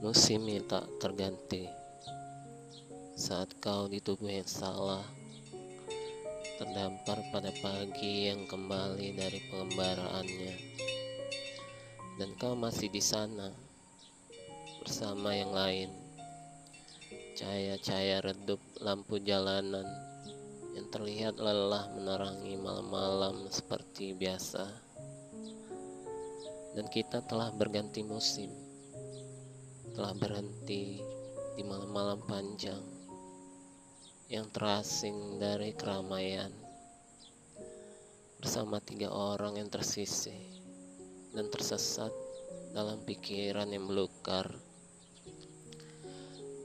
Musim tak terganti. Saat kau di tubuh yang salah terdampar pada pagi yang kembali dari pengembaraannya dan kau masih di sana bersama yang lain. Cahaya-cahaya redup lampu jalanan yang terlihat lelah menerangi malam-malam seperti biasa. Dan kita telah berganti musim telah berhenti di malam-malam panjang yang terasing dari keramaian. Bersama tiga orang yang tersisih dan tersesat dalam pikiran yang melukar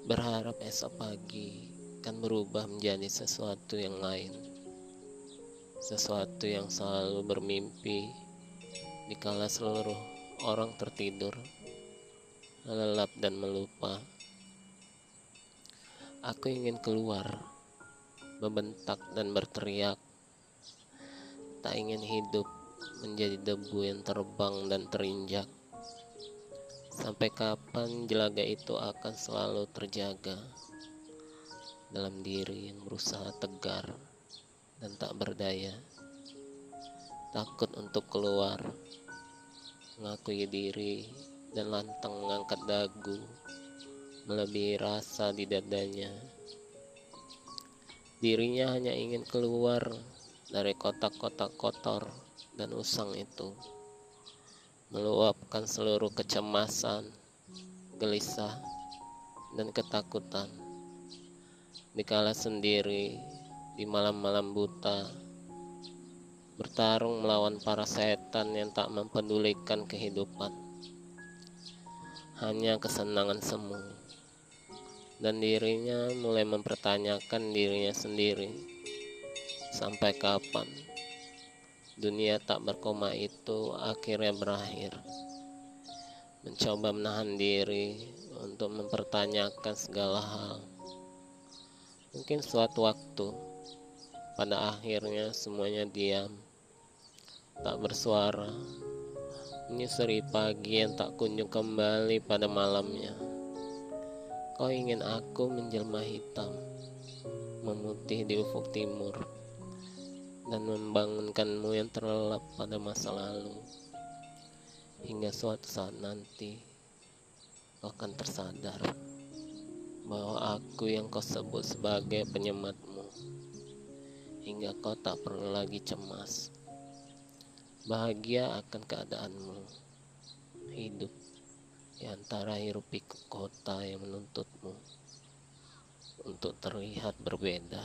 berharap esok pagi akan berubah menjadi sesuatu yang lain. Sesuatu yang selalu bermimpi dikala seluruh orang tertidur lelap dan melupa. Aku ingin keluar, membentak dan berteriak. Tak ingin hidup menjadi debu yang terbang dan terinjak. Sampai kapan jelaga itu akan selalu terjaga dalam diri yang berusaha tegar dan tak berdaya. Takut untuk keluar, mengakui diri dan lantang mengangkat dagu melebihi rasa di dadanya. Dirinya hanya ingin keluar dari kotak-kotak kotor dan usang itu, meluapkan seluruh kecemasan, gelisah, dan ketakutan. Dikala sendiri di malam-malam buta, bertarung melawan para setan yang tak mempedulikan kehidupan hanya kesenangan semu. Dan dirinya mulai mempertanyakan dirinya sendiri sampai kapan dunia tak berkoma itu akhirnya berakhir. Mencoba menahan diri untuk mempertanyakan segala hal. Mungkin suatu waktu pada akhirnya semuanya diam tak bersuara menyusuri pagi yang tak kunjung kembali pada malamnya. Kau ingin aku menjelma hitam, memutih di ufuk timur, dan membangunkanmu yang terlelap pada masa lalu. Hingga suatu saat nanti, kau akan tersadar bahwa aku yang kau sebut sebagai penyematmu, hingga kau tak perlu lagi cemas bahagia akan keadaanmu. Hidup di antara hirup pikuk kota yang menuntutmu untuk terlihat berbeda